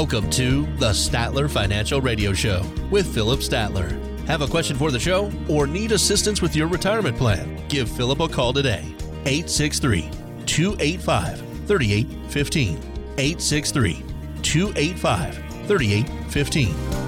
Welcome to the Statler Financial Radio Show with Phillip Statler. Have a question for the show or need assistance with your retirement plan? Give Phillip a call today. 863 285 3815. 863 285 3815.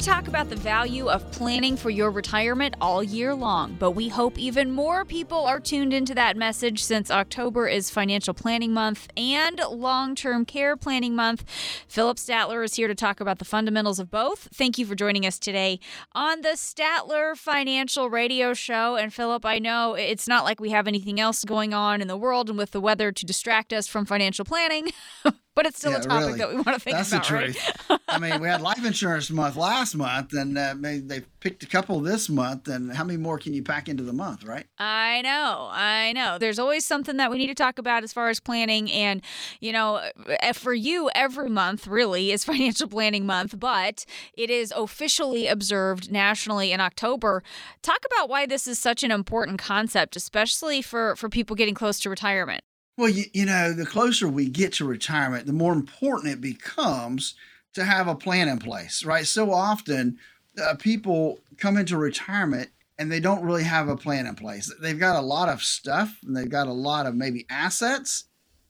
We talk about the value of planning for your retirement all year long, but we hope even more people are tuned into that message since October is Financial Planning Month and Long Term Care Planning Month. Phillip Statler is here to talk about the fundamentals of both. Thank you for joining us today on the Statler Financial Radio Show. And Phillip, I know it's not like we have anything else going on in the world and with the weather to distract us from financial planning. but it's still yeah, a topic really. that we want to think That's about. That's the truth. Right? I mean, we had life insurance month last month, and uh, they picked a couple this month. And how many more can you pack into the month, right? I know, I know. There's always something that we need to talk about as far as planning, and you know, eh, for you, every month really is financial planning month, but it is officially observed nationally in October. Talk about why this is such an important concept, especially for for people getting close to retirement. Well, you, you know, the closer we get to retirement, the more important it becomes to have a plan in place, right? So often uh, people come into retirement and they don't really have a plan in place. They've got a lot of stuff and they've got a lot of maybe assets,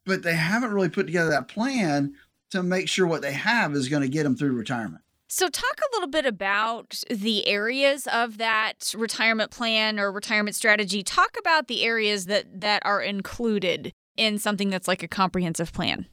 but they haven't really put together that plan to make sure what they have is going to get them through retirement. So, talk a little bit about the areas of that retirement plan or retirement strategy. Talk about the areas that that are included in something that's like a comprehensive plan?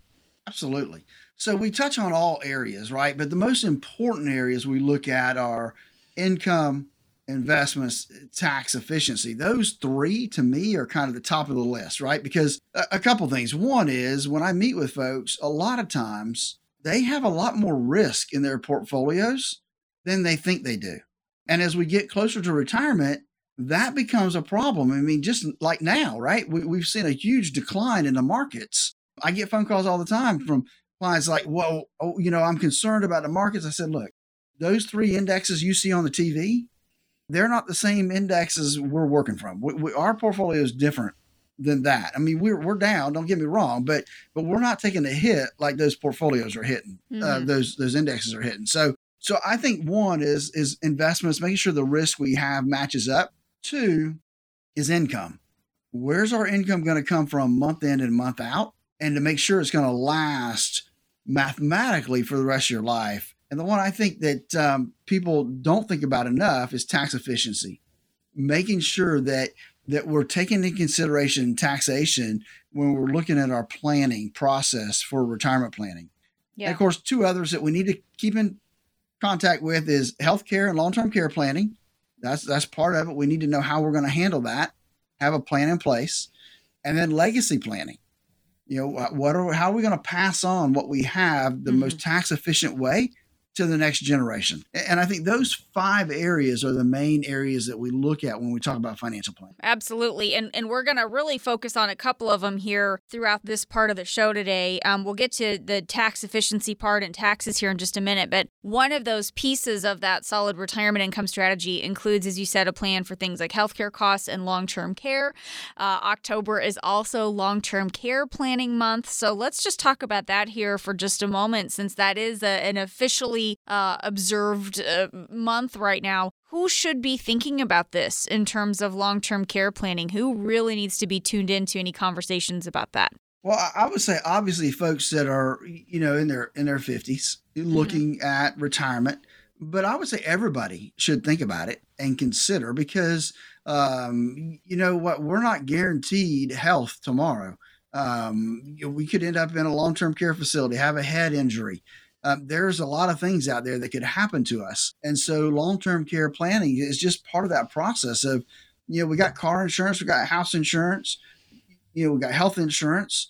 Absolutely. So we touch on all areas, right? But the most important areas we look at are income, investments, tax efficiency. Those three to me are kind of the top of the list, right? Because a, a couple things. One is when I meet with folks, a lot of times they have a lot more risk in their portfolios than they think they do. And as we get closer to retirement, that becomes a problem. I mean, just like now, right? We, have seen a huge decline in the markets. I get phone calls all the time from clients like, well, oh, you know, I'm concerned about the markets. I said, look, those three indexes you see on the TV, they're not the same indexes we're working from. We, we, our portfolio is different than that. I mean, we're, we're down, don't get me wrong, but, but we're not taking a hit like those portfolios are hitting, uh, mm-hmm. uh, those, those indexes are hitting. So, so I think one is, is investments, making sure the risk we have matches up Two is income. Where's our income going to come from month in and month out? And to make sure it's going to last mathematically for the rest of your life. And the one I think that um, people don't think about enough is tax efficiency, making sure that that we're taking into consideration taxation when we're looking at our planning process for retirement planning. Yeah. And of course, two others that we need to keep in contact with is healthcare and long-term care planning that's that's part of it. We need to know how we're going to handle that, have a plan in place, and then legacy planning. You know, what are how are we going to pass on what we have the mm-hmm. most tax efficient way to the next generation. And I think those five areas are the main areas that we look at when we talk about financial planning. Absolutely. And, and we're going to really focus on a couple of them here throughout this part of the show today. Um, we'll get to the tax efficiency part and taxes here in just a minute. But one of those pieces of that solid retirement income strategy includes, as you said, a plan for things like healthcare costs and long term care. Uh, October is also long term care planning month. So let's just talk about that here for just a moment, since that is a, an officially uh, observed uh, month right now. Who should be thinking about this in terms of long term care planning? Who really needs to be tuned into any conversations about that? Well, I would say obviously folks that are you know in their in their fifties mm-hmm. looking mm-hmm. at retirement, but I would say everybody should think about it and consider because um, you know what we're not guaranteed health tomorrow. Um, we could end up in a long term care facility, have a head injury, um, there's a lot of things out there that could happen to us. And so long term care planning is just part of that process of, you know, we got car insurance, we got house insurance, you know, we got health insurance.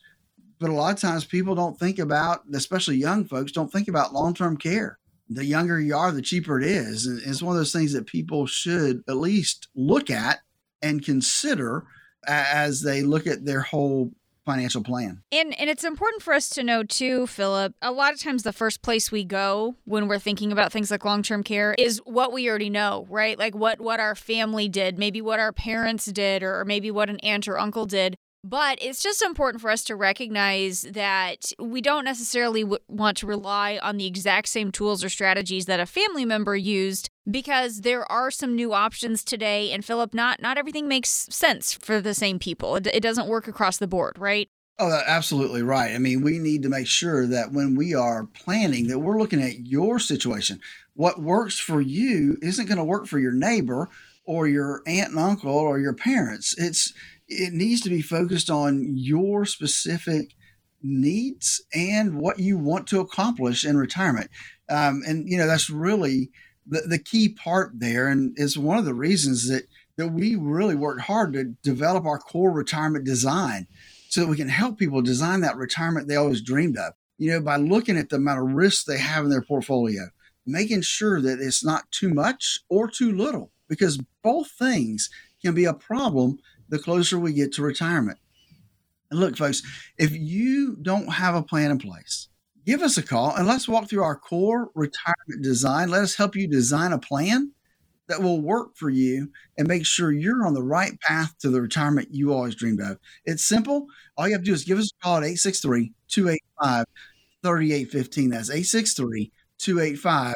But a lot of times people don't think about, especially young folks, don't think about long term care. The younger you are, the cheaper it is. And it's one of those things that people should at least look at and consider as they look at their whole financial plan. And and it's important for us to know too, Phillip, A lot of times the first place we go when we're thinking about things like long-term care is what we already know, right? Like what what our family did, maybe what our parents did or maybe what an aunt or uncle did. But it's just important for us to recognize that we don't necessarily w- want to rely on the exact same tools or strategies that a family member used because there are some new options today and Phillip not not everything makes sense for the same people. It, it doesn't work across the board, right? Oh, absolutely right. I mean, we need to make sure that when we are planning that we're looking at your situation. What works for you isn't going to work for your neighbor or your aunt and uncle or your parents. It's it needs to be focused on your specific needs and what you want to accomplish in retirement. Um, and you know that's really the, the key part there, and it's one of the reasons that that we really worked hard to develop our core retirement design so that we can help people design that retirement they always dreamed of. You know, by looking at the amount of risks they have in their portfolio, making sure that it's not too much or too little, because both things can be a problem the closer we get to retirement. And look, folks, if you don't have a plan in place, give us a call and let's walk through our core retirement design. Let us help you design a plan that will work for you and make sure you're on the right path to the retirement you always dreamed of. It's simple. All you have to do is give us a call at 863 285 3815. That's 863 285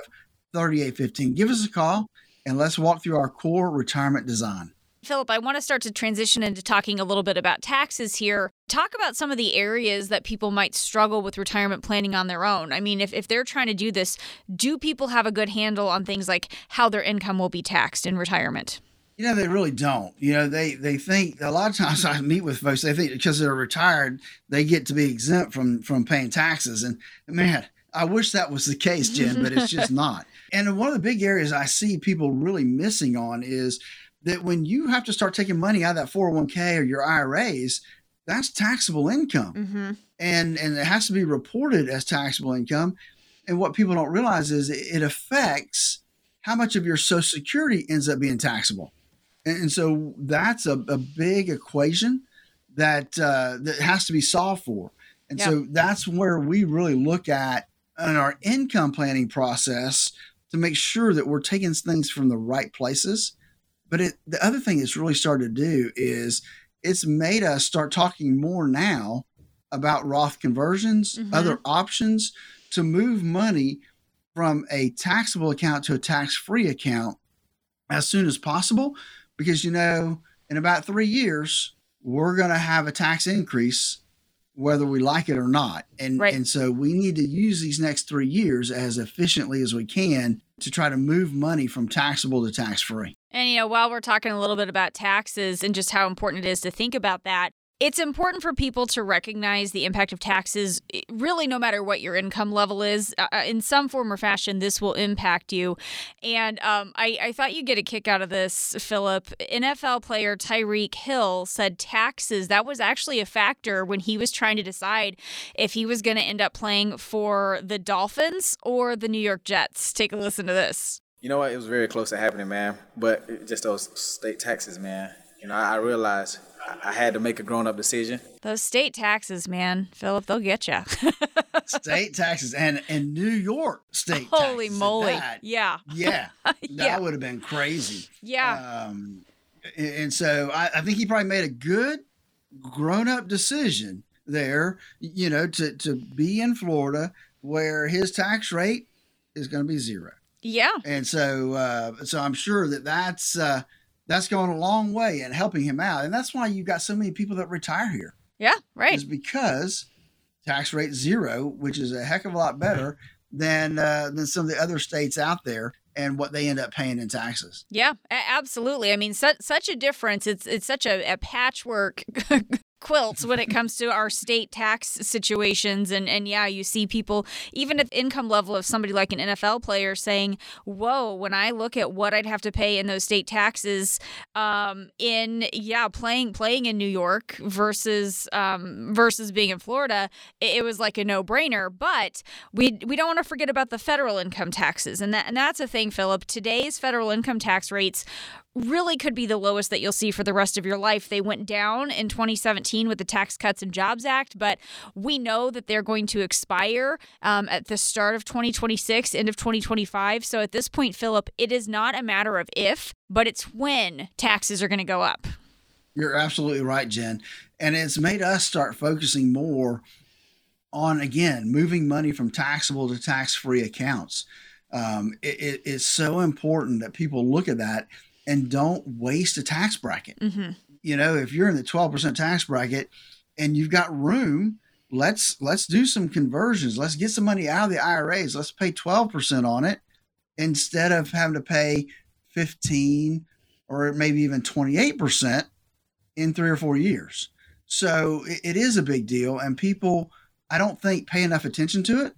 3815. Give us a call and let's walk through our core retirement design. Phillip, I want to start to transition into talking a little bit about taxes here. Talk about some of the areas that people might struggle with retirement planning on their own. I mean, if, if they're trying to do this, do people have a good handle on things like how their income will be taxed in retirement? You know, they really don't. You know, they they think a lot of times I meet with folks, they think because they're retired, they get to be exempt from from paying taxes. And man, I wish that was the case, Jen, but it's just not. And one of the big areas I see people really missing on is that when you have to start taking money out of that 401k or your IRAs, that's taxable income. Mm-hmm. And, and it has to be reported as taxable income. And what people don't realize is it affects how much of your Social Security ends up being taxable. And, and so that's a, a, big equation that uh, that has to be solved for. And yep. so that's where we really look at in our income planning process to make sure that we're taking things from the right places but it, the other thing it's really started to do is it's made us start talking more now about Roth conversions, mm-hmm. other options to move money from a taxable account to a tax free account as soon as possible. Because, you know, in about three years, we're going to have a tax increase whether we like it or not. And, right. and so we need to use these next three years as efficiently as we can to try to move money from taxable to tax free. And, you know, while we're talking a little bit about taxes and just how important it is to think about that, it's important for people to recognize the impact of taxes, really, no matter what your income level is. Uh, uh, in some form or fashion, this will impact you. And um, I, I thought you'd get a kick out of this, Phillip. NFL player Tyreek Hill said taxes, that was actually a factor when he was trying to decide if he was going to end up playing for the Dolphins or the New York Jets. Take a listen to this. You know what? It was very close to happening, man. But just those state taxes, man. You know, I, I realized I had to make a grown up decision. Those state taxes, man, Phillip, they'll get you. state taxes and and New York state Holy moly. Yeah. Yeah. That yeah. would have been crazy. Yeah. Um, and so I, I think he probably made a good grown up decision there, you know, to, to be in Florida where his tax rate is going to be zero. Yeah. And so, uh, so I'm sure that that's, uh, that's going a long way in helping him out. And that's why you've got so many people that retire here. Yeah, right. Is because tax rate zero, which is a heck of a lot better than uh, than some of the other states out there and what they end up paying in taxes. Yeah, absolutely. I mean, such such a difference. It's it's such a, a patchwork quilts when it comes to our state tax situations. And and yeah you see people even at the income level of somebody like an NFL player saying whoa when I look at what I'd have to pay in those state taxes um, in yeah playing playing in New York versus um, versus being in Florida it, it was like a no-brainer. But we we don't want to forget about the federal income taxes. And that and that's a thing Phillip. Today's federal income tax rates really could be the lowest that you'll see for the rest of your life. They went down in 2017 with the Tax Cuts and Jobs Act, but we know that they're going to expire um, at the start of 2026, end of 2025. So at this point, Phillip, it is not a matter of if, but it's when taxes are going to go up. You're absolutely right, Jen. And it's made us start focusing more on, again, moving money from taxable to tax free accounts. Um, it, it, it's so important that people look at that and don't waste a tax bracket. Mm-hmm. You know, if you're in the 12% tax bracket and you've got room, let's let's do some conversions. Let's get some money out of the IRAs. Let's pay 12% on it instead of having to pay 15 or maybe even 28% in 3 or 4 years. So it, it is a big deal and people I don't think pay enough attention to it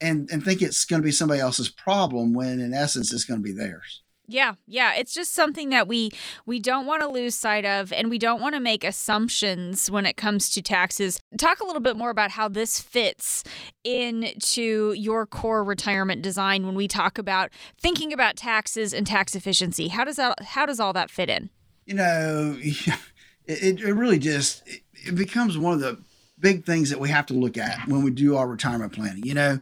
and and think it's going to be somebody else's problem when in essence it's going to be theirs. Yeah, yeah, it's just something that we we don't want to lose sight of and we don't want to make assumptions when it comes to taxes. Talk a little bit more about how this fits into your core retirement design when we talk about thinking about taxes and tax efficiency. How does that how does all that fit in? You know, it, it really just it becomes one of the big things that we have to look at when we do our retirement planning. You know,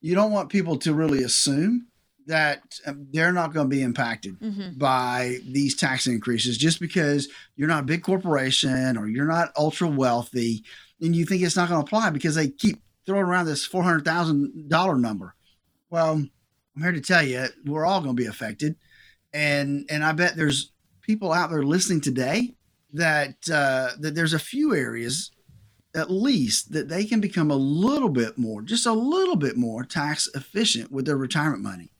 you don't want people to really assume that um, they're not going to be impacted mm-hmm. by these tax increases just because you're not a big corporation or you're not ultra wealthy and you think it's not going to apply because they keep throwing around this $400,000 number. Well, I'm here to tell you we're all going to be affected and and I bet there's people out there listening today that uh, that there's a few areas at least that they can become a little bit more, just a little bit more tax efficient with their retirement money.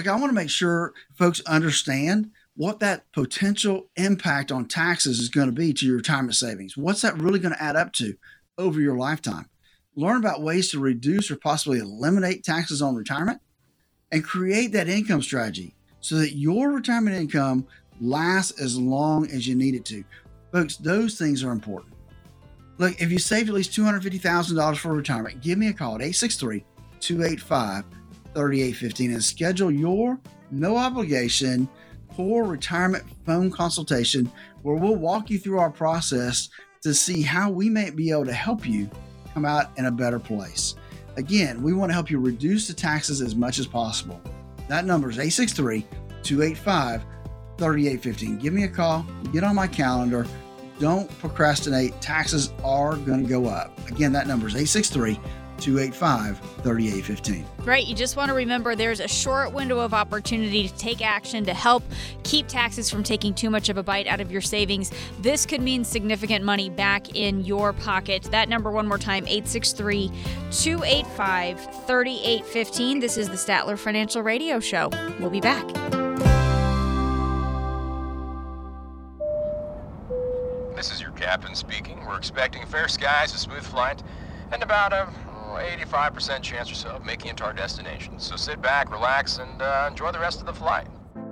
Like, I want to make sure folks understand what that potential impact on taxes is going to be to your retirement savings. What's that really going to add up to over your lifetime? Learn about ways to reduce or possibly eliminate taxes on retirement and create that income strategy so that your retirement income lasts as long as you need it to. Folks, those things are important. Look, if you saved at least $250,000 for retirement, give me a call at 863 285 3815 and schedule your no obligation core retirement phone consultation where we'll walk you through our process to see how we may be able to help you come out in a better place. Again, we want to help you reduce the taxes as much as possible. That number is 863 285 3815. Give me a call, get on my calendar. Don't procrastinate. Taxes are going to go up. Again, that number is 863 285 3815. Right. You just want to remember there's a short window of opportunity to take action to help keep taxes from taking too much of a bite out of your savings. This could mean significant money back in your pocket. That number, one more time, 863 285 3815. This is the Statler Financial Radio Show. We'll be back. This is your captain speaking. We're expecting fair skies, a smooth flight, and about a 85% chance or so of making it to our destination. So sit back, relax, and uh, enjoy the rest of the flight.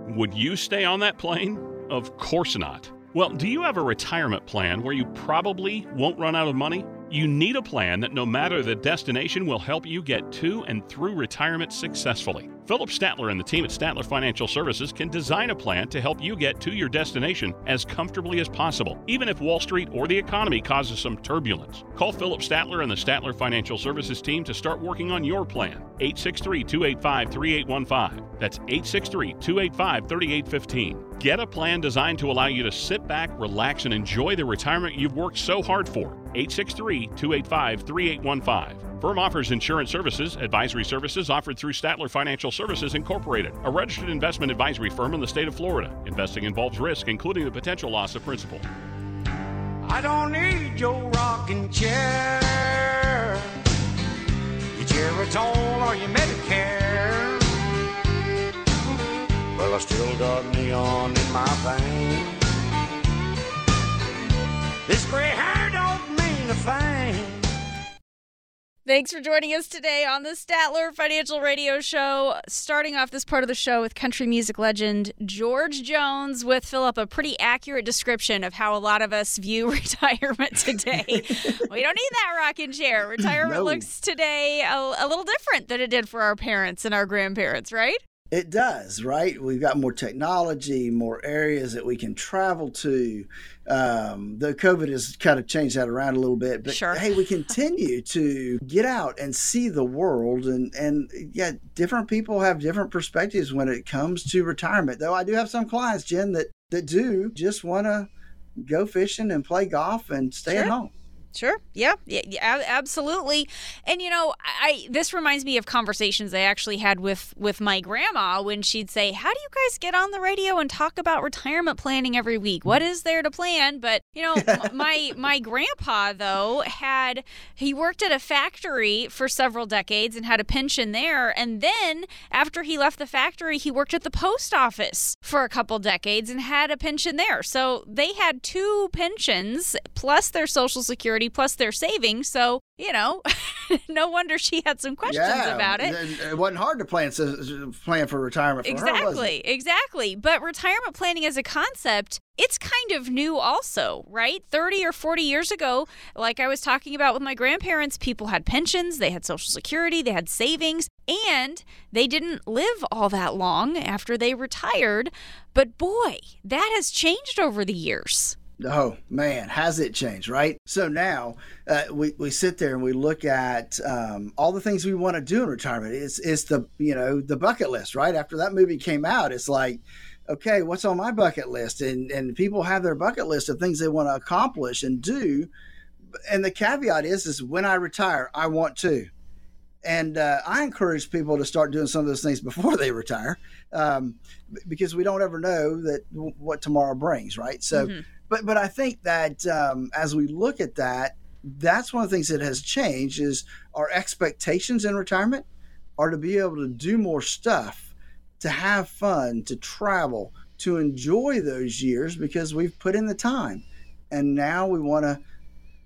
Would you stay on that plane? Of course not. Well, do you have a retirement plan where you probably won't run out of money? You need a plan that no matter the destination will help you get to and through retirement successfully. Phillip Statler and the team at Statler Financial Services can design a plan to help you get to your destination as comfortably as possible, even if Wall Street or the economy causes some turbulence. Call Phillip Statler and the Statler Financial Services team to start working on your plan. 863 285 3815. That's 863 285 3815. Get a plan designed to allow you to sit back, relax, and enjoy the retirement you've worked so hard for. 863 285 3815. Firm offers insurance services, advisory services offered through Statler Financial Services Incorporated, a registered investment advisory firm in the state of Florida. Investing involves risk, including the potential loss of principal. I don't need your rocking chair, your Geritol or your Medicare. Well, I still got neon in my veins. This gray hair don't Thanks for joining us today on the Statler Financial Radio Show. Starting off this part of the show with country music legend George Jones with Phillip, a pretty accurate description of how a lot of us view retirement today. we don't need that rocking chair. Retirement no. looks today a, a little different than it did for our parents and our grandparents, right? It does, right? We've got more technology, more areas that we can travel to. Um, the COVID has kind of changed that around a little bit, but sure. hey, we continue to get out and see the world, and and yeah, different people have different perspectives when it comes to retirement. Though I do have some clients, Jen, that that do just want to go fishing and play golf and stay Sure. at home. Sure. Yeah. Yeah. absolutely. And you know, I this reminds me of conversations I actually had with with my grandma when she'd say, "How do you guys get on the radio and talk about retirement planning every week? What is there to plan?" But you know, my my grandpa though had he worked at a factory for several decades and had a pension there, and then after he left the factory, he worked at the post office for a couple decades and had a pension there. So they had two pensions plus their social security plus their savings. So, you know, no wonder she had some questions about it. It, wasn't hard to plan plan for retirement for her. Exactly, exactly. But retirement planning as a concept, it's kind of new also, right? 30 or 40 years ago, like I was talking about with my grandparents, people had pensions, they had social security, they had savings, and they didn't live all that long after they retired. But boy, that has changed over the years. Oh man, has it changed, right? So now uh, we we sit there and we look at um, all the things we want to do in retirement. It's it's the you know the bucket list, right? After that movie came out, it's like, okay, what's on my bucket list? And and people have their bucket list of things they want to accomplish and do. And the caveat is, is when I retire, I want to. And uh, I encourage people to start doing some of those things before they retire, um, because we don't ever know that what tomorrow brings, right? So Mhm. But but I think that um, as we look at that, that's one of the things that has changed is our expectations in retirement are to be able to do more stuff, to have fun, to travel, to enjoy those years because we've put in the time, and now we want to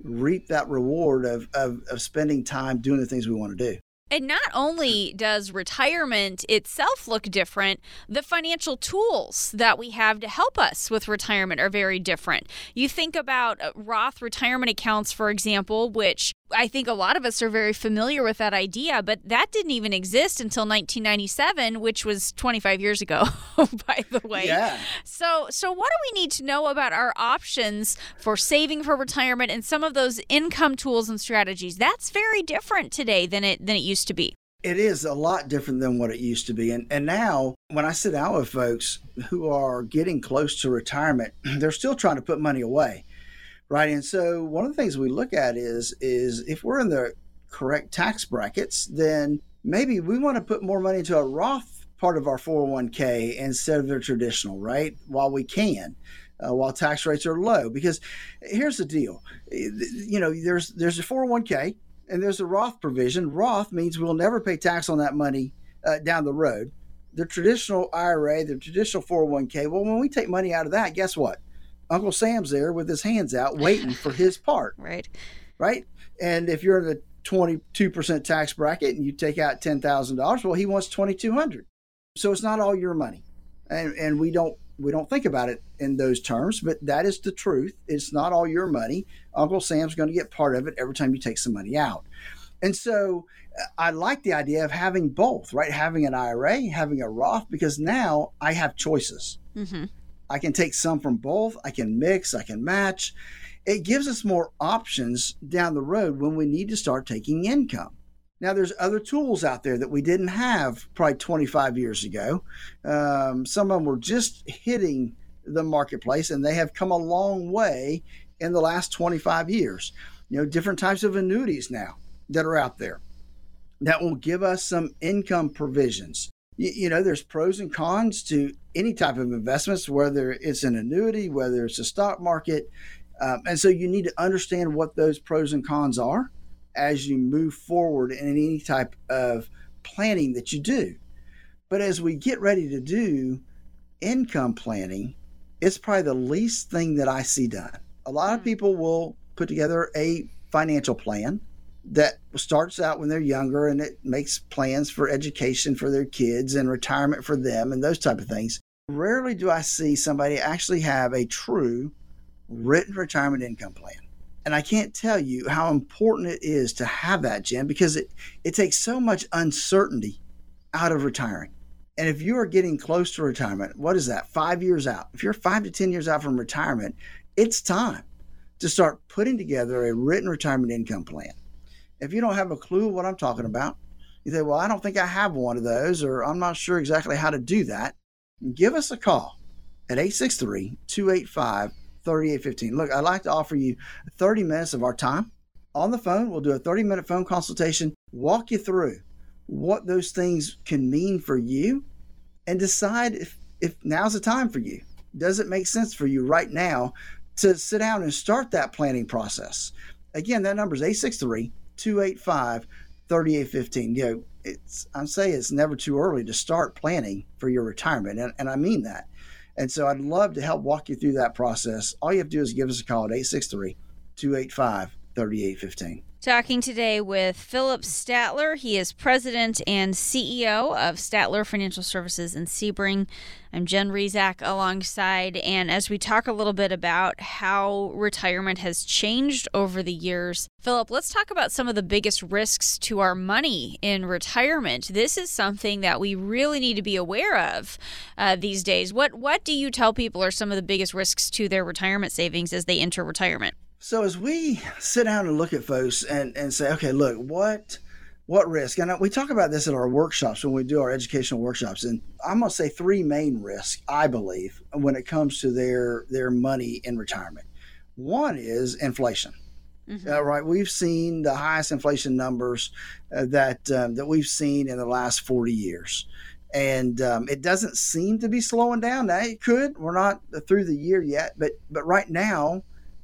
reap that reward of, of of spending time doing the things we want to do. And not only does retirement itself look different, the financial tools that we have to help us with retirement are very different. You think about uh, Roth retirement accounts, for example, which I think a lot of us are very familiar with that idea, but that didn't even exist until 1997, which was 25 years ago, by the way. Yeah. So, so what do we need to know about our options for saving for retirement and some of those income tools and strategies? That's very different today than it than it used to be. It is a lot different than what it used to be. And and now when I sit down with folks who are getting close to retirement, they're still trying to put money away. Right. And so one of the things we look at is is if we're in the correct tax brackets, then maybe we want to put more money into a Roth part of our 401k instead of the traditional, right? While we can. Uh, while tax rates are low because here's the deal you know there's there's a 401k and there's a Roth provision. Roth means we'll never pay tax on that money uh, down the road. The traditional IRA, the traditional 401k, well, when we take money out of that, guess what? Uncle Sam's there with his hands out waiting for his part, Right. right? And if you're in the 22% tax bracket and you take out $10,000, well, he wants 2200 So it's not all your money. And, and we don't we don't think about it in those terms, but that is the truth. It's not all your money. Uncle Sam's going to get part of it every time you take some money out. And so uh, I like the idea of having both, right? Having an IRA, having a Roth, because now I have choices. Mm-hmm. I can take some from both, I can mix, I can match. It gives us more options down the road when we need to start taking income. Now, there's other tools out there that we didn't have probably 25 years ago. Um, some of them were just hitting the marketplace, and they have come a long way in the last 25 years. You know, different types of annuities now that are out there that will give us some income provisions. You, you know, there's pros and cons to any type of investments, whether it's an annuity, whether it's a stock market. Um, and so you need to understand what those pros and cons are as you move forward in any type of planning that you do. But as we get ready to do income planning, it's probably the least thing that I see done. A lot of people will put together a financial plan that starts out when they're younger and it makes plans for education for their kids and retirement for them and those type of things. Rarely do I see somebody actually have a true written retirement income plan. And I can't tell you how important it is to have that, Jim, because it, it takes so much uncertainty out of retiring. And if you are getting close to retirement, what is that? Five years out. If you're five to 10 years out from retirement, it's time to start putting together a written retirement income plan. If you don't have a clue what I'm talking about, you say, Well, I don't think I have one of those, or I'm not sure exactly how to do that. Give us a call at 863 285 3815. Look, I'd like to offer you 30 minutes of our time on the phone. We'll do a 30 minute phone consultation, walk you through what those things can mean for you, and decide if, if now's the time for you. Does it make sense for you right now to sit down and start that planning process? Again, that number is 863 285 3815. You know, it's, I'm saying it's never too early to start planning for your retirement. And, and I mean that. And so I'd love to help walk you through that process. All you have to do is give us a call at 863 285 3815. Talking today with Phillip Statler. He is president and CEO of Statler Financial Services in Sebring. I'm Jen Rizak alongside. And as we talk a little bit about how retirement has changed over the years, Phillip, let's talk about some of the biggest risks to our money in retirement. This is something that we really need to be aware of uh, these days. What, what do you tell people are some of the biggest risks to their retirement savings as they enter retirement? So as we sit down and look at folks and, and say, okay, look, what what risk? And we talk about this at our workshops when we do our educational workshops. And I'm going to say three main risks, I believe, when it comes to their their money in retirement. One is inflation. Mm-hmm. Uh, right, we've seen the highest inflation numbers uh, that um, that we've seen in the last 40 years, and um, it doesn't seem to be slowing down. Now it could. We're not through the year yet, but but right now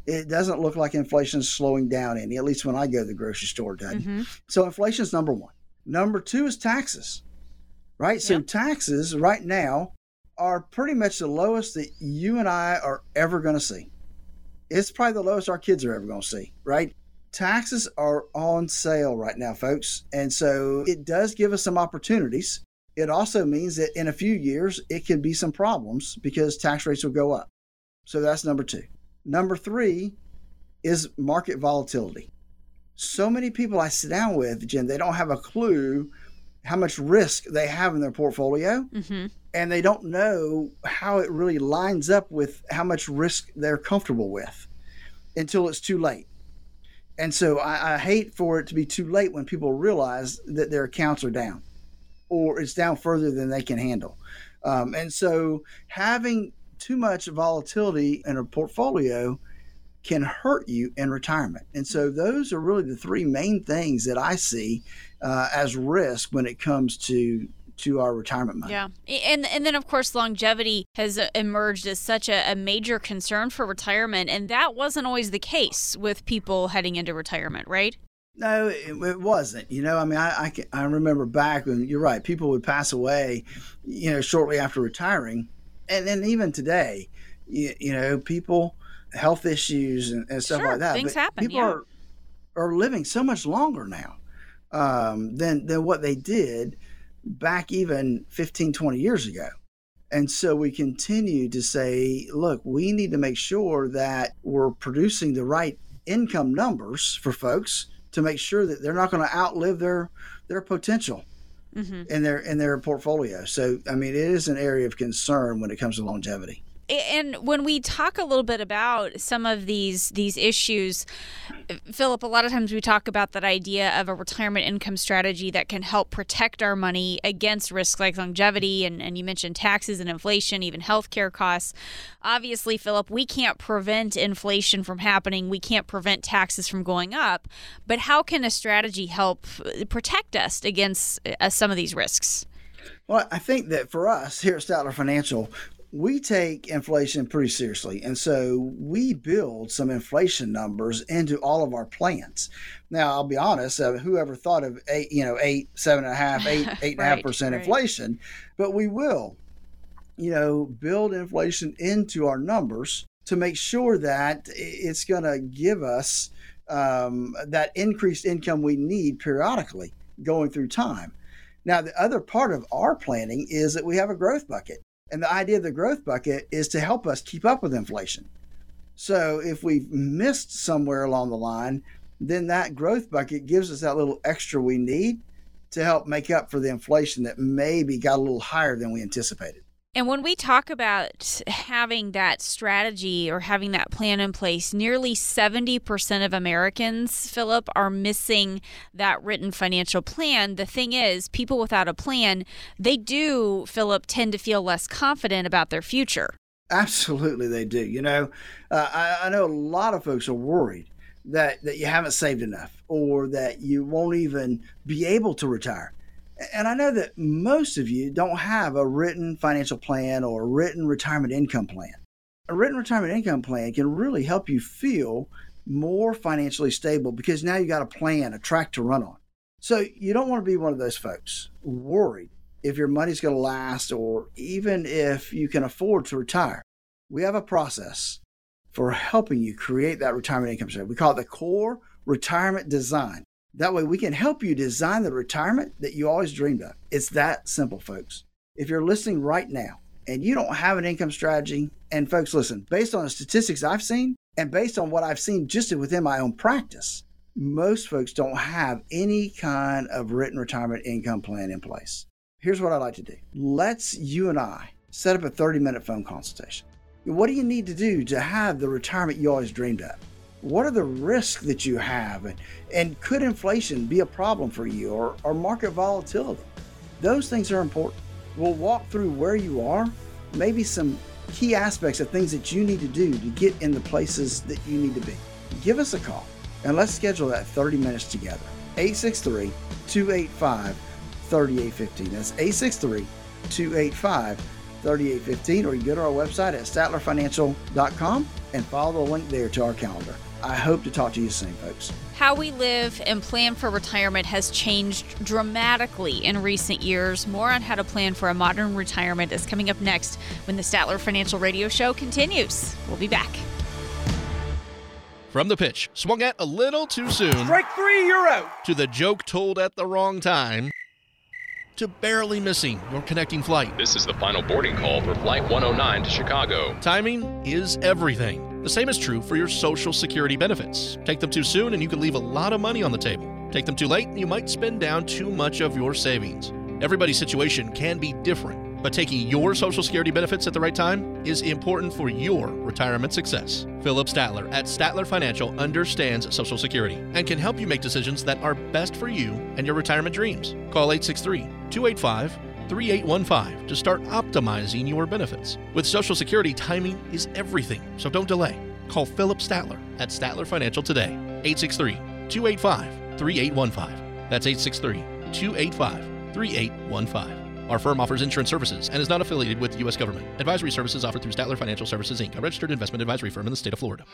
it doesn't look like inflation is slowing down any, at least when I go to the grocery store, doesn't mm-hmm. So inflation is number one. Number two is taxes, right? So yep. taxes right now are pretty much the lowest that you and I are ever going to see. It's probably the lowest our kids are ever going to see, right? Taxes are on sale right now, folks. And so it does give us some opportunities. It also means that in a few years, it can be some problems because tax rates will go up. So that's number two. Number three is market volatility. So many people I sit down with, Jen, they don't have a clue how much risk they have in their portfolio. Mm-hmm. And they don't know how it really lines up with how much risk they're comfortable with until it's too late. And so I, I hate for it to be too late when people realize that their accounts are down or it's down further than they can handle. Um, and so having too much volatility in a portfolio can hurt you in retirement. And so those are really the three main things that I see uh, as risk when it comes to to our retirement money. Yeah. And and then of course longevity has emerged as such a, a, major concern for retirement and that wasn't always the case with people heading into retirement, right? No, it, it wasn't. You know, I mean, I, I, I remember back when you're right, people would pass away, you know, shortly after retiring and then even today, you, you know, people health issues and, and stuff sure, like that. Things but happen. People yeah. are are living so much longer now um, than than what they did back even 15, 20 years ago. And so we continue to say, look, we need to make sure that we're producing the right income numbers for folks to make sure that they're not going to outlive their their potential mm-hmm. in their in their portfolio. So I mean, it is an area of concern when it comes to longevity and when we talk a little bit about some of these these issues phillip a lot of times we talk about that idea of a retirement income strategy that can help protect our money against risks like longevity and, and you mentioned taxes and inflation even healthcare costs. Obviously phillip we can't prevent inflation from happening. We can't prevent taxes from going up. But how can a strategy help protect us against uh, some of these risks? Well, I think that for us here at Statler Financial, we take inflation pretty seriously. And so we build some inflation numbers into all of our plans. Now, I'll be honest, uh, whoever thought of eight, you know, eight, seven and a half, eight, eight and a half percent right. inflation, but we will, you know, build inflation into our numbers to make sure that it's going to give us um, that increased income we need periodically going through time. Now, the other part of our planning is that we have a growth bucket. And the idea of the growth bucket is to help us keep up with inflation. So if we've missed somewhere along the line, then that growth bucket gives us that little extra we need to help make up for the inflation that maybe got a little higher than we anticipated. And when we talk about having that strategy or having that plan in place, nearly 70% of Americans, Phillip, are missing that written financial plan. The thing is, people without a plan, they do, Phillip, tend to feel less confident about their future. Absolutely, they do. You know, uh, I, I know a lot of folks are worried that that you haven't saved enough or that you won't even be able to retire. And I know that most of you don't have a written financial plan or a written retirement income plan. A written retirement income plan can really help you feel more financially stable because now you've got a plan, a track to run on. So you don't want to be one of those folks worried if your money's going to last or even if you can afford to retire. We have a process for helping you create that retirement income strategy. We call it the core retirement design. That way, we can help you design the retirement that you always dreamed of. It's that simple, folks. If you're listening right now and you don't have an income strategy, and folks, listen, based on the statistics I've seen and based on what I've seen just within my own practice, most folks don't have any kind of written retirement income plan in place. Here's what I'd like to do let's you and I set up a 30 minute phone consultation. What do you need to do to have the retirement you always dreamed of? What are the risks that you have? And, and could inflation be a problem for you or, or market volatility? Those things are important. We'll walk through where you are, maybe some key aspects of things that you need to do to get in the places that you need to be. Give us a call and let's schedule that 30 minutes together. 863 285 3815. That's 863 285 3815, or you go to our website at statlerfinancial.com and follow the link there to our calendar. I hope to talk to you soon, folks. How we live and plan for retirement has changed dramatically in recent years. More on how to plan for a modern retirement is coming up next when the Statler Financial Radio Show continues. We'll be back. From the pitch, swung at a little too soon. Strike three, you're out. To the joke told at the wrong time. To barely missing your connecting flight. This is the final boarding call for Flight 109 to Chicago. Timing is everything. The same is true for your Social Security benefits. Take them too soon, and you could leave a lot of money on the table. Take them too late, and you might spend down too much of your savings. Everybody's situation can be different. But taking your Social Security benefits at the right time is important for your retirement success. Phillip Statler at Statler Financial understands Social Security and can help you make decisions that are best for you and your retirement dreams. Call 863 285 3815 to start optimizing your benefits. With Social Security, timing is everything, so don't delay. Call Phillip Statler at Statler Financial today. 863 285 3815. That's 863 285 3815. Our firm offers insurance services and is not affiliated with the U.S. government. Advisory services offered through Statler Financial Services, Inc., a registered investment advisory firm in the state of Florida.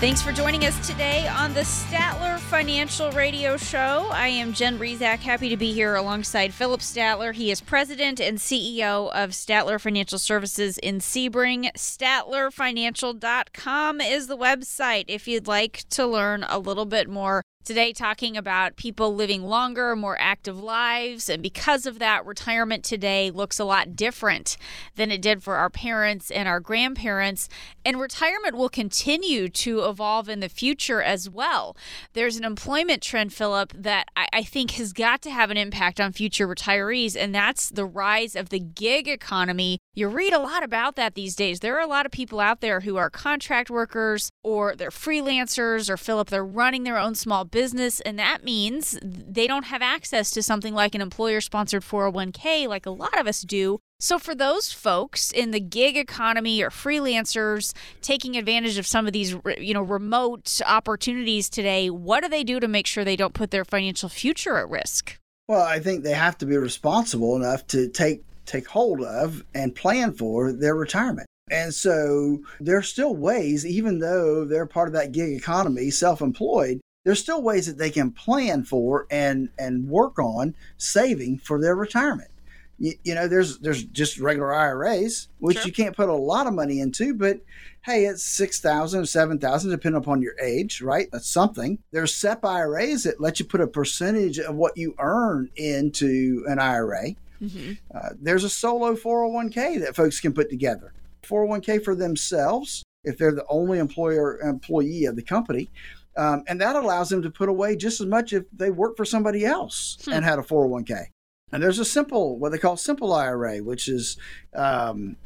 Thanks for joining us today on the Statler Financial Radio Show. I am Jen Rizak, happy to be here alongside Phillip Statler. He is president and CEO of Statler Financial Services in Sebring. StatlerFinancial.com is the website if you'd like to learn a little bit more Today, talking about people living longer, more active lives. And because of that, retirement today looks a lot different than it did for our parents and our grandparents. And retirement will continue to evolve in the future as well. There's an employment trend, Phillip, that I, think has got to have an impact on future retirees, and that's the rise of the gig economy. You read a lot about that these days. There are a lot of people out there who are contract workers or they're freelancers or, Phillip, they're running their own small business, and that means they don't have access to something like an employer sponsored 401k like a lot of us do. So, for those folks in the gig economy or freelancers taking advantage of some of these, you know, remote opportunities today, what do they do to make sure they don't put their financial future at risk? Well, I think they have to be responsible enough to take take hold of and plan for their retirement. And so there's still ways, even though they're part of that gig economy, self employed, there's still ways that they can plan for and and work on saving for their retirement. You, you know, there's there's just regular IRAs which sure. you can't put a lot of money into, but hey, it's 6,000 or 7,000, depending upon your age, right? That's something. There's SEP IRAs that let you put a percentage of what you earn into an IRA. Mm-hmm. Uh, there's a solo 401k that folks can put together. 401k for themselves if they're the only employer employee of the company um, and that allows them to put away just as much if they work for somebody else hmm. and had a 401k. And there's a simple, what they call simple IRA, which is um,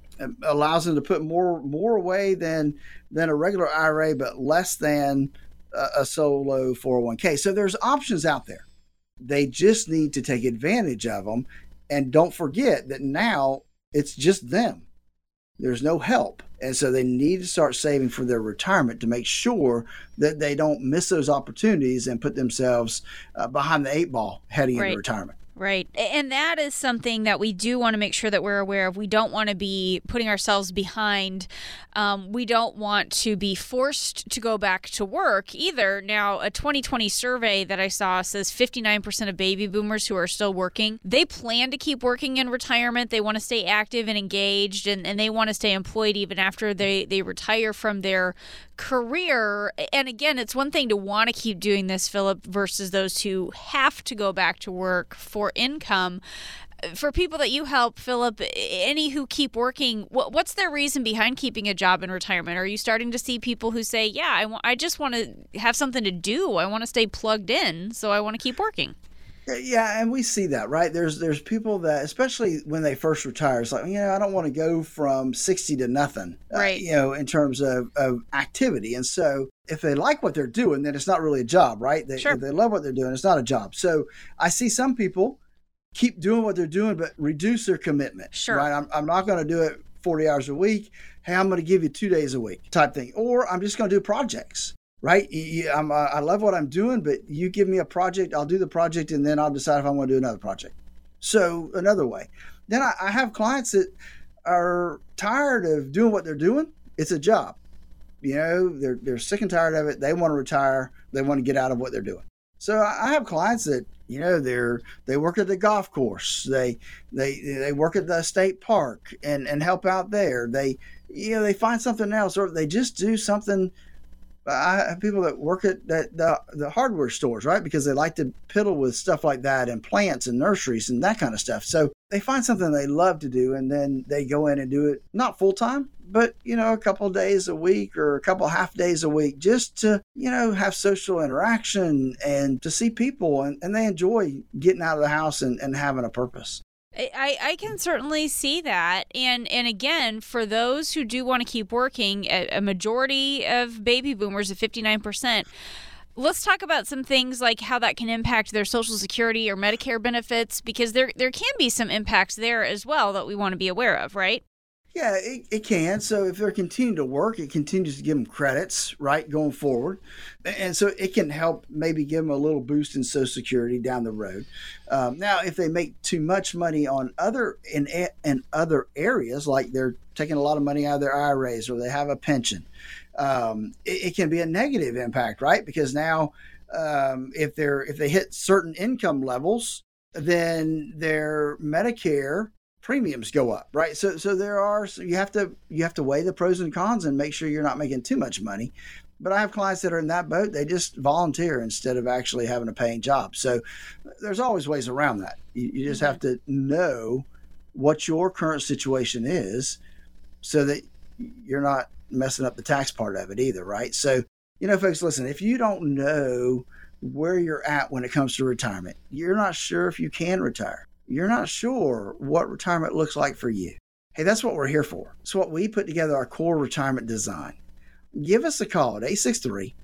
allows them to put more more away than than a regular IRA, but less than a, a solo 401k. So there's options out there. They just need to take advantage of them, and don't forget that now It's just them. There's no help. And so they need to start saving for their retirement to make sure that they don't miss those opportunities and put themselves uh, behind the eight ball heading Right. into retirement. Right. And that is something that we do want to make sure that we're aware of. We don't want to be putting ourselves behind. Um, we don't want to be forced to go back to work either. Now, a 2020 survey that I saw says 59% of baby boomers who are still working, they plan to keep working in retirement. They want to stay active and engaged and, and they want to stay employed even after they, they retire from their career. And again, it's one thing to want to keep doing this, Phillip, versus those who have to go back to work for income. For people that you help, Phillip, any who keep working, what, what's their reason behind keeping a job in retirement? Are you starting to see people who say, "Yeah, I want, I just want to have something to do. I want to stay plugged in, so I want to keep working." Yeah, and we see that, right? There's there's people that, especially when they first retire, it's like, you know, I don't want to go from 60 to nothing, uh, Right. you know, in terms of, of activity. And so if they like what they're doing, then it's not really a job, right? They, Sure. If they love what they're doing, it's not a job. So I see some people keep doing what they're doing, but reduce their commitment. Sure. Right? I'm, I'm not going to do it 40 hours a week. Hey, I'm going to give you two days a week type thing. Or I'm just going to do projects right? I'm, I love what I'm doing, but you give me a project, I'll do the project, and then I'll decide if I want to do another project. So another way. Then I, I have clients that are tired of doing what they're doing. It's a job. You know, they're they're sick and tired of it. They want to retire. They want to get out of what they're doing. So I I have clients that you know they're they work at the golf course. They they they work at the state park and and help out there. They you know they find something else or they just do something I have people that work at that the, the hardware stores, right? Because they like to piddle with stuff like that and plants and nurseries and that kind of stuff. So they find something they love to do and then they go in and do it not full time, but you know, a couple days a week or a couple half days a week just to, you know, have social interaction and to see people and, and they enjoy getting out of the house and, and having a purpose. I, I can certainly see that. And and again, for those who do want to keep working, a, a majority of baby boomers at 59%, let's talk about some things like how that can impact their social security or Medicare benefits because there there can be some impacts there as well that we want to be aware of, right? Yeah, it, it can. So if they're continuing to work, it continues to give them credits, right, going forward. And so it can help maybe give them a little boost in Social Security down the road. Um, now, if they make too much money on other in in other areas, like they're taking a lot of money out of their IRAs or they have a pension, um, it, it can be a negative impact, right? Because now, um, if they're if they hit certain income levels, then their Medicare premiums go up, right? So so there are so you have to you have to weigh the pros and cons and make sure you're not making too much money. But I have clients that are in that boat; they just volunteer instead of actually having a paying job. So there's always ways around that. You, you just have to know what your current situation is, so that you're not messing up the tax part of it either, right? So you know, folks, listen. If you don't know where you're at when it comes to retirement, you're not sure if you can retire you're not sure what retirement looks like for you. Hey, that's what we're here for. It's what we put together our core retirement design. Give us a call at 863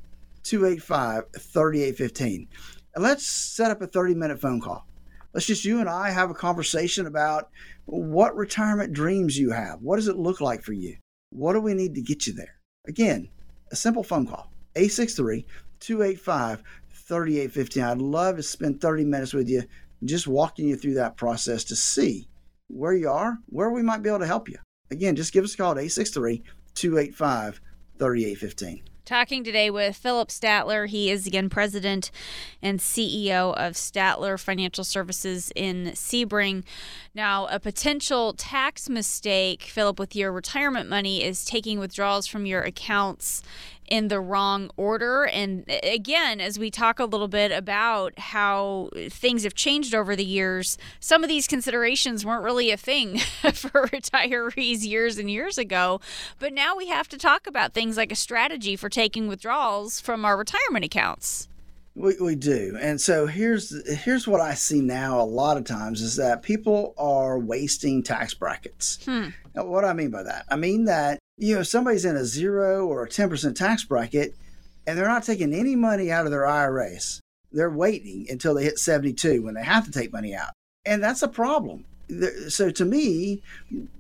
285 3815 and let's set up a 30 minute phone call. Let's just you and I have a conversation about what retirement dreams you have. What does it look like for you? What do we need to get you there? Again, a simple phone call 863 285 3815. I'd love to spend 30 minutes with you just walking you through that process to see where you are, where we might be able to help you. Again, just give us a call at 863 285 3815. Talking today with Phillip Statler. He is again president and CEO of Statler Financial Services in Sebring. Now, a potential tax mistake, Phillip, with your retirement money is taking withdrawals from your accounts in the wrong order. And again, as we talk a little bit about how things have changed over the years, some of these considerations weren't really a thing for retirees years and years ago. But now we have to talk about things like a strategy for taking withdrawals from our retirement accounts. We, we do. And so here's here's what I see now a lot of times is that people are wasting tax brackets. Hmm. Now, what do I mean by that? I mean that you know somebody's in a zero or a 10% tax bracket and they're not taking any money out of their IRAs. They're waiting until they hit 72 when they have to take money out. And that's a problem. So to me,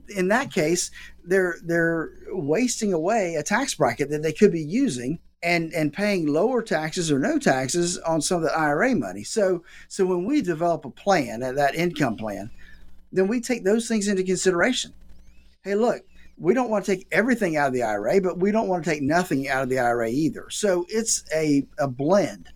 in that case, they're they're wasting away a tax bracket that they could be using and and paying lower taxes or no taxes on some of the IRA money. So so when we develop a plan, that income plan, then we take those things into consideration. Hey, look, we don't want to take everything out of the IRA, but we don't want to take nothing out of the IRA either. So it's a, a blend.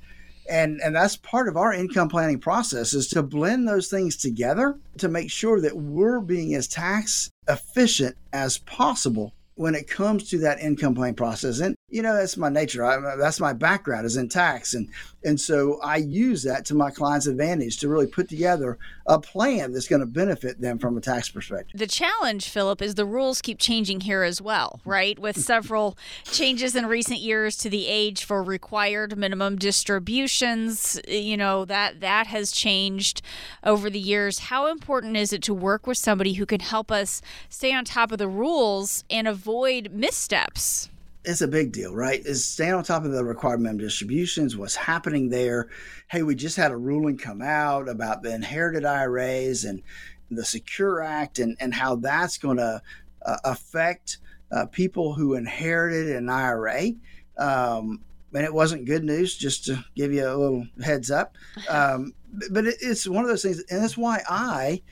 And, and that's part of our income planning process is to blend those things together to make sure that we're being as tax efficient as possible when it comes to that income planning process. And you know, that's my nature. I, that's my background is in tax, and and so I use that to my clients' advantage to really put together a plan that's going to benefit them from a tax perspective. The challenge, Phillip, is the rules keep changing here as well, right? With several changes in recent years to the age for required minimum distributions, you know that that has changed over the years. How important is it to work with somebody who can help us stay on top of the rules and avoid missteps? It's a big deal, right? Is staying on top of the required minimum distributions, what's happening there. Hey, we just had a ruling come out about the inherited IRAs and the Secure Act and, and how that's going to uh, affect uh, people who inherited an IRA. Um, and it wasn't good news, just to give you a little heads up. Um, but it, it's one of those things, and that's why I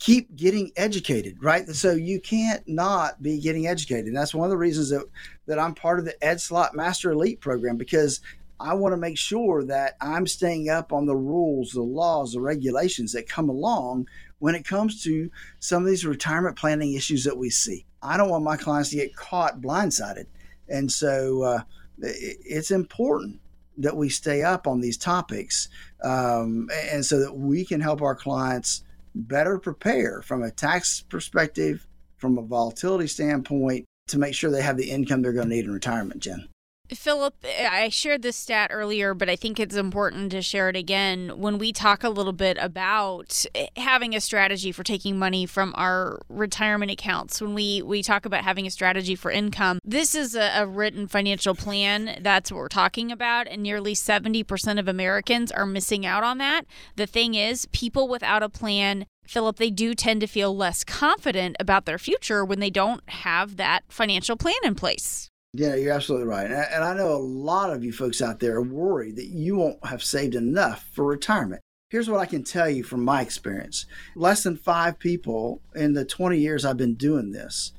keep getting educated, right? So you can't not be getting educated. And that's one of the reasons that, that I'm part of the Ed Slott Master Elite program because I want to make sure that I'm staying up on the rules, the laws, the regulations that come along when it comes to some of these retirement planning issues that we see. I don't want my clients to get caught blindsided. And so uh, it's important that we stay up on these topics um, and so that we can help our clients better prepare from a tax perspective, from a volatility standpoint, to make sure they have the income they're going to need in retirement, Jen. Phillip, I shared this stat earlier, but I think it's important to share it again. When we talk a little bit about eh, having a strategy for taking money from our retirement accounts, when we, we talk about having a strategy for income, this is a, a written financial plan. That's what we're talking about. And nearly 70% of Americans are missing out on that. The thing is, people without a plan Phillip, they do tend to feel less confident about their future when they don't have that financial plan in place. Yeah, you're absolutely right. And I know a lot of you folks out there are worried that you won't have saved enough for retirement. Here's what I can tell you from my experience less than five people in the 20 years I've been doing this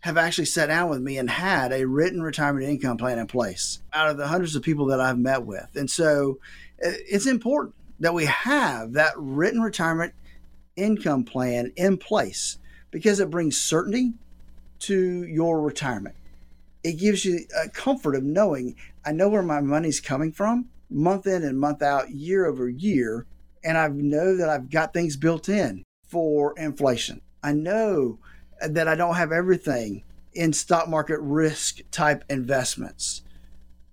have actually sat down with me and had a written retirement income plan in place out of the hundreds of people that I've met with. And so uh, it's important that we have that written retirement income plan in place because it brings certainty to your retirement it gives you a comfort of knowing I know where my money's coming from month in and month out, year over year. And I know that I've got things built in for inflation. I know that I don't have everything in stock market risk type investments.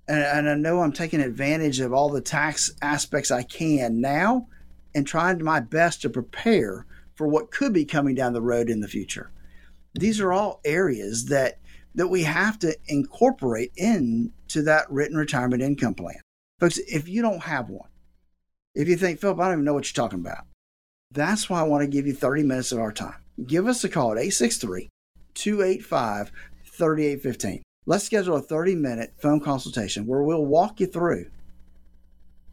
And, and I know I'm taking advantage of all the tax aspects I can now and trying my best to prepare for what could be coming down the road in the future. These are all areas that that we have to incorporate into that written retirement income plan. Folks, if you don't have one, if you think, Phillip, I don't even know what you're talking about, that's why I want to give you 30 minutes of our time. Give us a call at 863 285 3815. Let's schedule a 30 minute phone consultation where we'll walk you through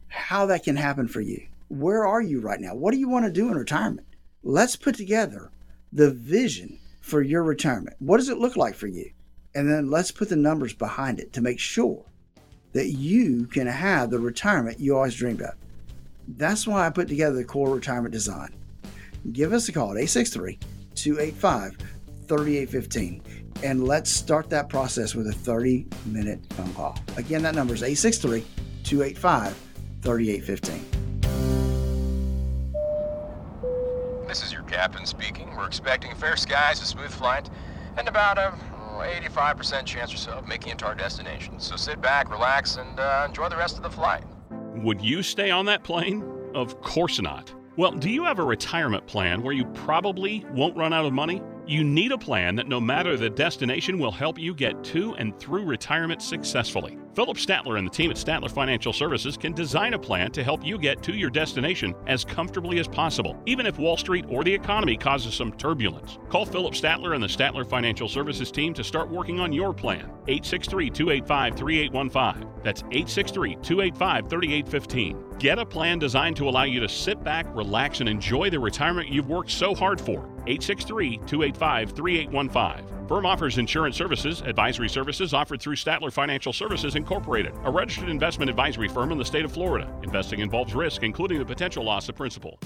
how that can happen for you. Where are you right now? What do you want to do in retirement? Let's put together the vision for your retirement. What does it look like for you? And then let's put the numbers behind it to make sure that you can have the retirement you always dreamed of. That's why I put together the core retirement design. Give us a call at 863 285 3815 and let's start that process with a 30 minute phone call. Again, that number is 863 285 3815. This is your captain speaking. We're expecting fair skies, a smooth flight, and about a 85% chance or so of making it to our destination. So sit back, relax, and uh, enjoy the rest of the flight. Would you stay on that plane? Of course not. Well, do you have a retirement plan where you probably won't run out of money? You need a plan that no matter the destination will help you get to and through retirement successfully. Phillip Statler and the team at Statler Financial Services can design a plan to help you get to your destination as comfortably as possible, even if Wall Street or the economy causes some turbulence. Call Phillip Statler and the Statler Financial Services team to start working on your plan. 863 285 3815. That's 863 285 3815. Get a plan designed to allow you to sit back, relax, and enjoy the retirement you've worked so hard for. 863 285 3815. Firm offers insurance services, advisory services offered through Statler Financial Services Incorporated, a registered investment advisory firm in the state of Florida. Investing involves risk, including the potential loss of principal.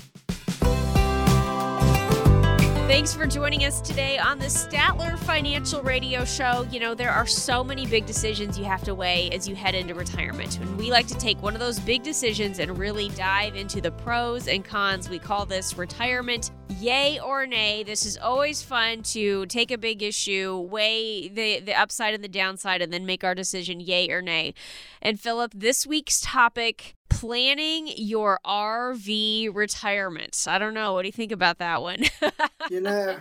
Thanks for joining us today on the Statler Financial Radio Show. You know, there are so many big decisions you have to weigh as you head into retirement. And we like to take one of those big decisions and really dive into the pros and cons. We call this retirement yay or nay. This is always fun to take a big issue, weigh the, the upside and the downside, and then make our decision yay or nay. And Phillip, this week's topic planning your RV retirement. I don't know. What do you think about that one? you know,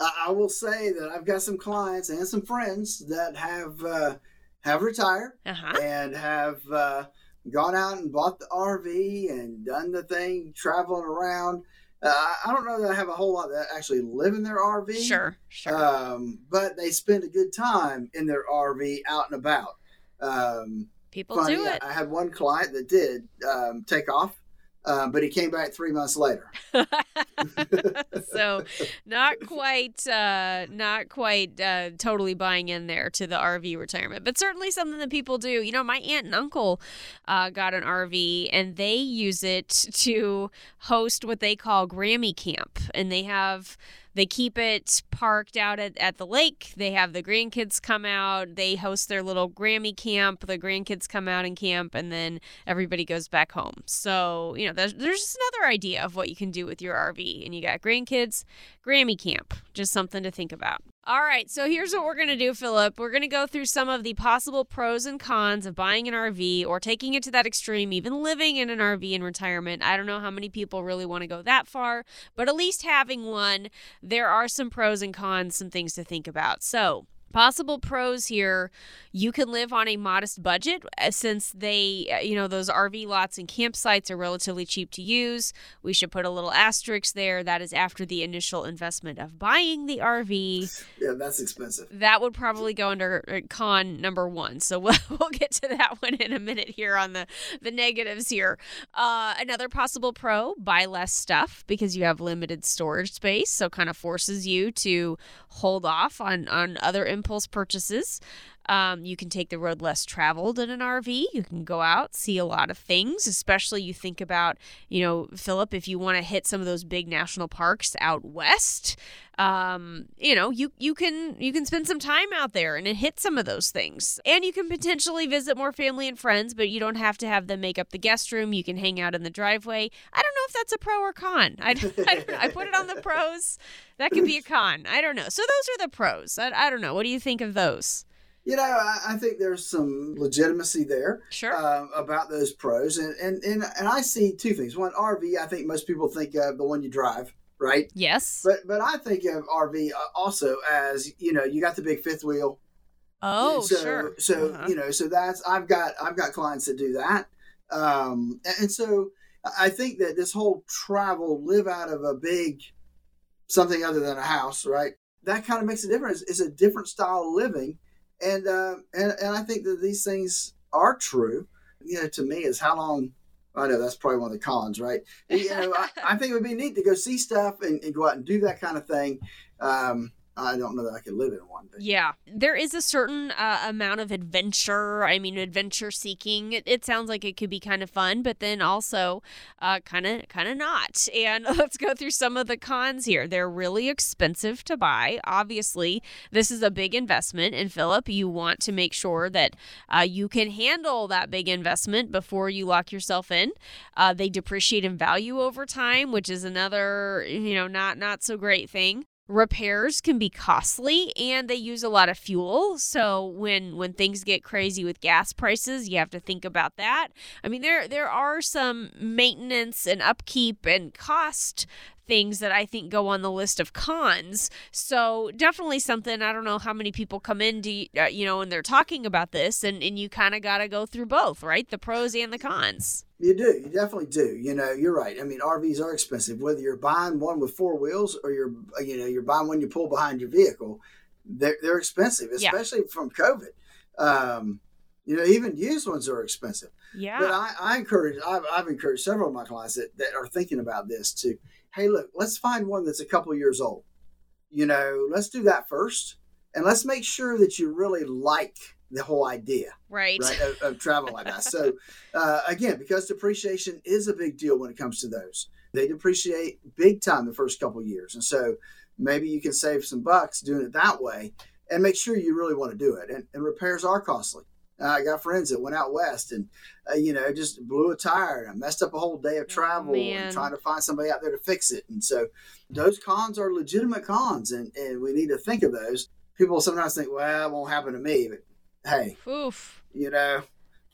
I will say that I've got some clients and some friends that have uh, have retired uh-huh. and have uh, gone out and bought the RV and done the thing, traveling around. Uh, I don't know that I have a whole lot that actually live in their RV. Sure, sure. Um, but they spend a good time in their RV out and about. Um, People funny, do it. I, had one client that did um, take off, um, but he came back three months later. so, not quite, uh, not quite uh, totally buying in there to the RV retirement, but certainly something that people do. You know, my aunt and uncle uh, got an RV, and they use it to host what they call Grammy Camp, and they have they keep it parked out at, at the lake. They have the grandkids come out. They host their little Grammy camp. The grandkids come out and camp, and then everybody goes back home. So, you know, there's, there's just another idea of what you can do with your RV. And you got grandkids, Grammy camp. Just something to think about. All right, so here's what we're going to do, Phillip. We're going to go through some of the possible pros and cons of buying an RV or taking it to that extreme, even living in an RV in retirement. I don't know how many people really want to go that far, but at least having one, there are some pros and cons, some things to think about. So, Possible pros here you can live on a modest budget uh, since they, uh, you know, those RV lots and campsites are relatively cheap to use. We should put a little asterisk there. That is after the initial investment of buying the RV. Yeah, that's expensive. That would probably go under uh, con number one. So we'll, we'll get to that one in a minute here on the, the negatives here. Uh, another possible pro buy less stuff because you have limited storage space. So kind of forces you to hold off on, on other impulse purchases. Um, you can take the road less traveled in an RV. You can go out, see a lot of things, especially you think about, you know, Phillip, if you want to hit some of those big national parks out west, um, you know, you you can you can spend some time out there and hit some of those things. And you can potentially visit more family and friends, but you don't have to have them make up the guest room. You can hang out in the driveway. I don't know if that's a pro or con. I, I, I put it on the pros. That could be a con. I don't know. So those are the pros. I, I don't know. What do you think of those? You know, I, I think there's some legitimacy there Sure. uh, about those pros, and, and and and I see two things. One, RV. I think most people think of the one you drive, right? yes. But but I think of RV uh, also as you know you got the big fifth wheel. oh, so, sure. So Uh-huh. you know, so that's I've got I've got clients that do that, um, and, and so I think that this whole travel, live out of a big something other than a house, right? That kind of makes a difference. It's a different style of living, and uh, and and I think that these things are true. You know, to me, is how long. I know that's probably one of the cons, right? You know, I, I think it would be neat to go see stuff and, and go out and do that kind of thing. Um, I don't know that I could live in one. Yeah, there is a certain uh, amount of adventure. I mean, adventure seeking. It, it sounds like it could be kind of fun, but then also kind of kind of not. And let's go through some of the cons here. They're really expensive to buy. Obviously, this is a big investment, and Phillip, you want to make sure that uh, you can handle that big investment before you lock yourself in. Uh, they depreciate in value over time, which is another you know not not so great thing repairs can be costly and they use a lot of fuel. So when when things get crazy with gas prices you have to think about that. I mean there there are some maintenance and upkeep and cost things that I think go on the list of cons. So definitely something. I don't know how many people come in, to, uh, you know, and they're talking about this, and and you kind of got to go through both, right? The pros and the cons. You do. You definitely do. You know, you're right. I mean, RVs are expensive. Whether you're buying one with four wheels or you're, you know, you're buying one you pull behind your vehicle, they're, they're expensive, especially yeah. from COVID. Um, you know, even used ones are expensive. Yeah. But I, I encourage, I've, I've encouraged several of my clients that, that are thinking about this to, hey, look, let's find one that's a couple years old. You know, let's do that first. And let's make sure that you really like the whole idea right, right of, of travel like that. So uh, again because depreciation is a big deal when it comes to those they depreciate big time the first couple years. And so maybe you can save some bucks doing it that way and make sure you really want to do it. And, and repairs are costly uh, I got friends that went out west and, uh, you know, just blew a tire and I messed up a whole day of travel oh, and trying to find somebody out there to fix it. And so those cons are legitimate cons, and, and we need to think of those. People sometimes think, well, it won't happen to me. But hey, Oof. you know,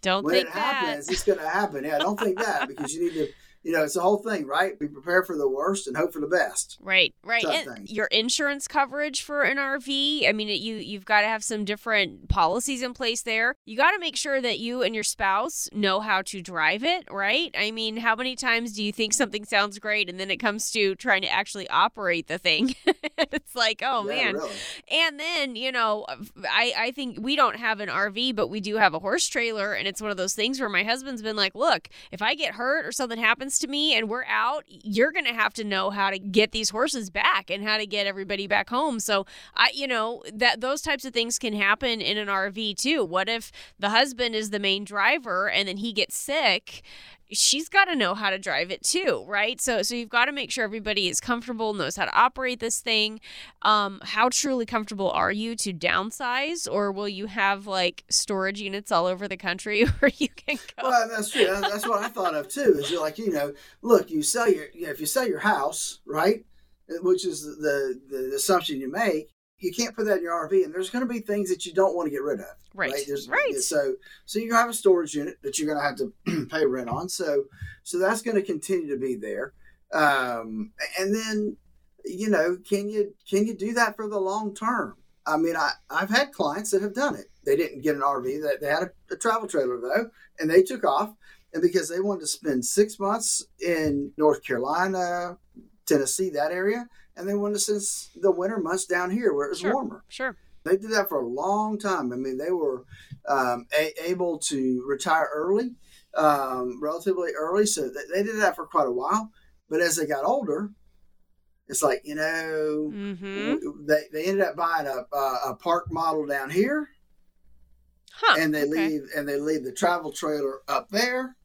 don't when think it that. happens, it's going to happen. Yeah, don't think that because you need to you know, it's the whole thing, right? Be prepared for the worst and hope for the best. Right, right. Your insurance coverage for an RV, I mean, you you've got to have some different policies in place there. You got to make sure that you and your spouse know how to drive it, right? I mean, how many times do you think something sounds great and then it comes to trying to actually operate the thing? it's like, oh yeah, man. Really. And then, you know, I I think we don't have an RV, but we do have a horse trailer and it's one of those things where my husband's been like, "Look, if I get hurt or something happens to me and we're out, you're going to have to know how to get these horses back and how to get everybody back home. So, I you know, that those types of things can happen in an RV too. What if the husband is the main driver and then he gets sick? She's got to know how to drive it too, right? So so you've got to make sure everybody is comfortable, knows how to operate this thing. Um, how truly comfortable are you to downsize, or will you have like storage units all over the country where you can go? Well, that's true. That's what I thought of too. Is you're like you know, look, you sell your you know, if you sell your house, right, which is the the assumption you make, you can't put that in your RV, and there's going to be things that you don't want to get rid of. Right. Right. Right. So so you have a storage unit that you're going to have to pay rent on. So so that's going to continue to be there. Um, and then you know, can you can you do that for the long term? I mean, I I've had clients that have done it. They didn't get an RV. They, they had a, a travel trailer though, and they took off. And because they wanted to spend six months in North Carolina, Tennessee, that area, and they wanted to spend the winter months down here where it was sure, warmer. Sure. They did that for a long time. I mean, they were um, a- able to retire early, um, relatively early. So they, they did that for quite a while. But as they got older, it's like, you know, mm-hmm. they, they ended up buying a, a, a park model down here. Huh, and they okay. leave and they leave the travel trailer up there.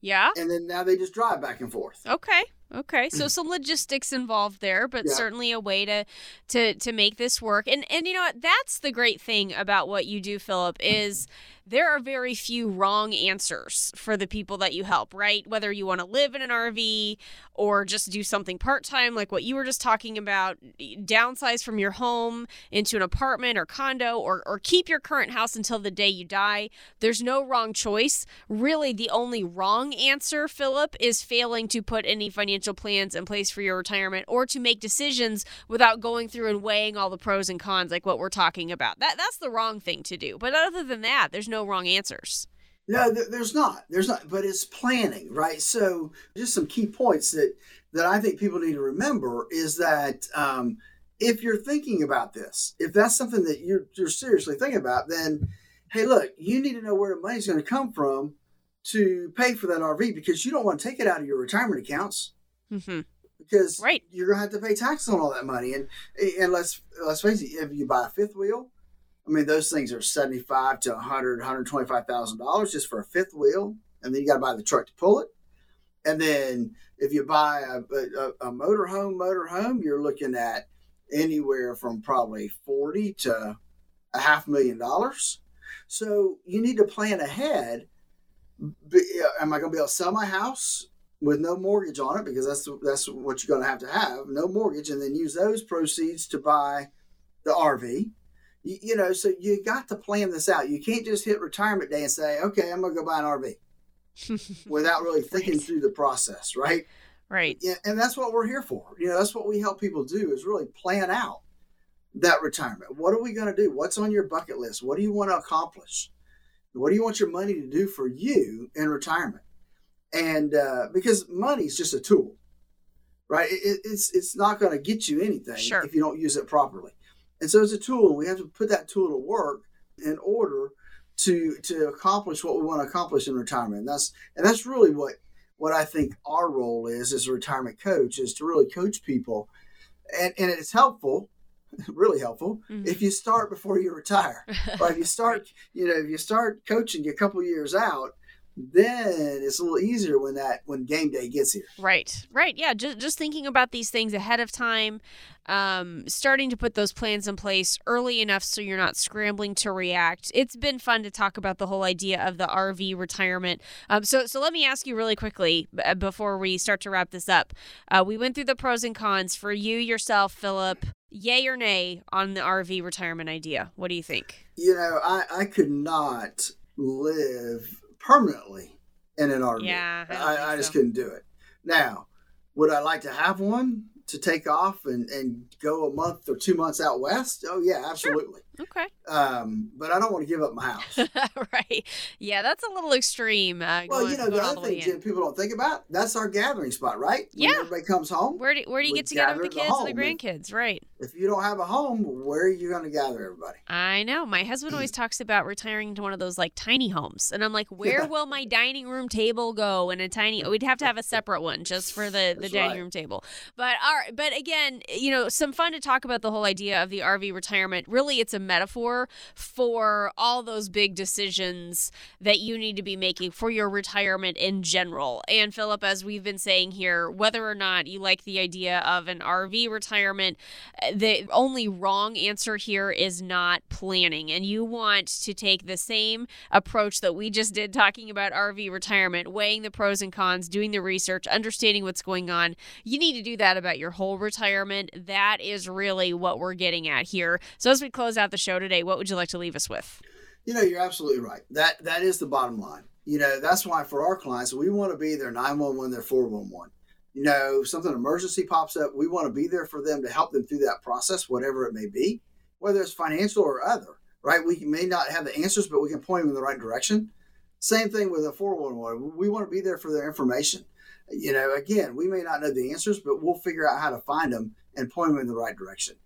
Yeah. And then now they just drive back and forth. Okay. Okay, so mm-hmm. some logistics involved there, but Yeah. certainly a way to to to make this work. And and you know what? That's the great thing about what you do, Phillip, is there are very few wrong answers for the people that you help, right? Whether you want to live in an RV or just do something part-time like what you were just talking about, downsize from your home into an apartment or condo or or keep your current house until the day you die. There's no wrong choice. Really, the only wrong answer, Phillip, is failing to put any financial plans in place for your retirement or to make decisions without going through and weighing all the pros and cons like what we're talking about. That that's the wrong thing to do. But other than that, there's no wrong answers. No, there's not. There's not, but it's planning, right? So, just some key points that that I think people need to remember is that um, if you're thinking about this, if that's something that you're you're seriously thinking about, then hey, look, you need to know where the money's going to come from to pay for that RV because you don't want to take it out of your retirement accounts Mm-hmm. because Right. you're going to have to pay taxes on all that money. And and let's let's face it, if you buy a fifth wheel, I mean those things are seventy five to 100 125 thousand dollars just for a fifth wheel, and then you got to buy the truck to pull it. And then if you buy a, a, a motorhome, motorhome, you're looking at anywhere from probably forty to a half million dollars. So you need to plan ahead. Be, uh, am I going to be able to sell my house with no mortgage on it because that's that's what you're going to have to have no mortgage, and then use those proceeds to buy the RV. You, you know, so you got to plan this out. You can't just hit retirement day and say, "Okay, I'm going to go buy an RV," without really thinking Right. through the process, right? Right. Yeah, and that's what we're here for. You know, that's what we help people do is really plan out that retirement. What are we going to do? What's on your bucket list? What do you want to accomplish? What do you want your money to do for you in retirement? And uh, because money is just a tool, right? It, it's it's not going to get you anything Sure. if you don't use it properly. And so it's a tool. We have to put that tool to work in order to to accomplish what we want to accomplish in retirement. And that's and that's really what what I think our role is as a retirement coach is to really coach people, and and it's helpful, really helpful Mhm. if you start before you retire. Right? If you start, you know, if you start coaching a couple years out, then it's a little easier when that when game day gets here. Right, right. Yeah, just just thinking about these things ahead of time, um, starting to put those plans in place early enough so you're not scrambling to react. It's been fun to talk about the whole idea of the RV retirement. Um, so, so let me ask you really quickly b- uh, before we start to wrap this up. Uh, we went through the pros and cons for you yourself, Phillip. Yay or nay on the RV retirement idea? What do you think? You know, I I could not live permanently in an RV. Yeah, I I, I just so. couldn't do it. Now, would I like to have one to take off and, and go a month or two months out west? Oh yeah, absolutely. Okay. Um, but I don't want to give up my house. right. Yeah, that's a little extreme. Uh, well, going, you know, the other the thing. People don't think about that's our gathering spot, right? When Yeah. everybody comes home. Where do where do you get together with the kids at and the grandkids? Right. If you don't have a home, where are you going to gather everybody? I know. My husband always talks about retiring to one of those like tiny homes, and I'm like, where Yeah. will my dining room table go? In a tiny, we'd have to have a separate one just for the the That's dining right. room table. But all right, but again, you know, some fun to talk about the whole idea of the RV retirement. Really, it's a metaphor for all those big decisions that you need to be making for your retirement in general. And Phillip, as we've been saying here, whether or not you like the idea of an RV retirement, uh, the only wrong answer here is not planning. And you want to take the same approach that we just did talking about RV retirement, weighing the pros and cons, doing the research, understanding what's going on. You need to do that about your whole retirement. That is really what we're getting at here. So as we close out the show today, what would you like to leave us with? You know, you're absolutely right. That that is the bottom line. You know, that's why for our clients, we want to be their 911, their 411. You know, something emergency pops up, we want to be there for them to help them through that process, whatever it may be, whether it's financial or other, right? We may not have the answers, but we can point them in the right direction. Same thing with a 411. We want to be there for their information. You know, again, we may not know the answers, but we'll figure out how to find them and point them in the right direction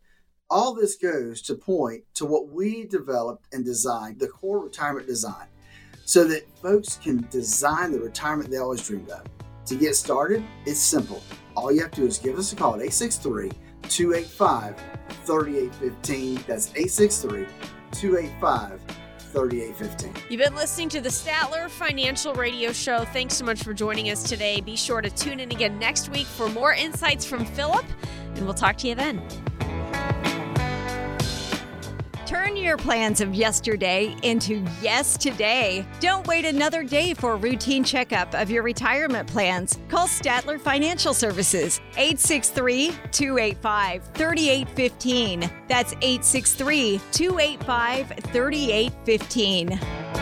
all this goes to point to what we developed and designed the core retirement design so that folks can design the retirement they always dreamed of to get started it's simple all you have to do is give us a call at 863-285-3815 that's 863-285-3815 You've been listening to the Statler Financial Radio Show. Thanks so much for joining us today. Be sure to tune in again next week for more insights from Phillip, and we'll talk to you then. Turn your plans of yesterday into yes today. Don't wait another day for a routine checkup of your retirement plans. Call Statler Financial Services 863 285 3815. That's 863 285 3815.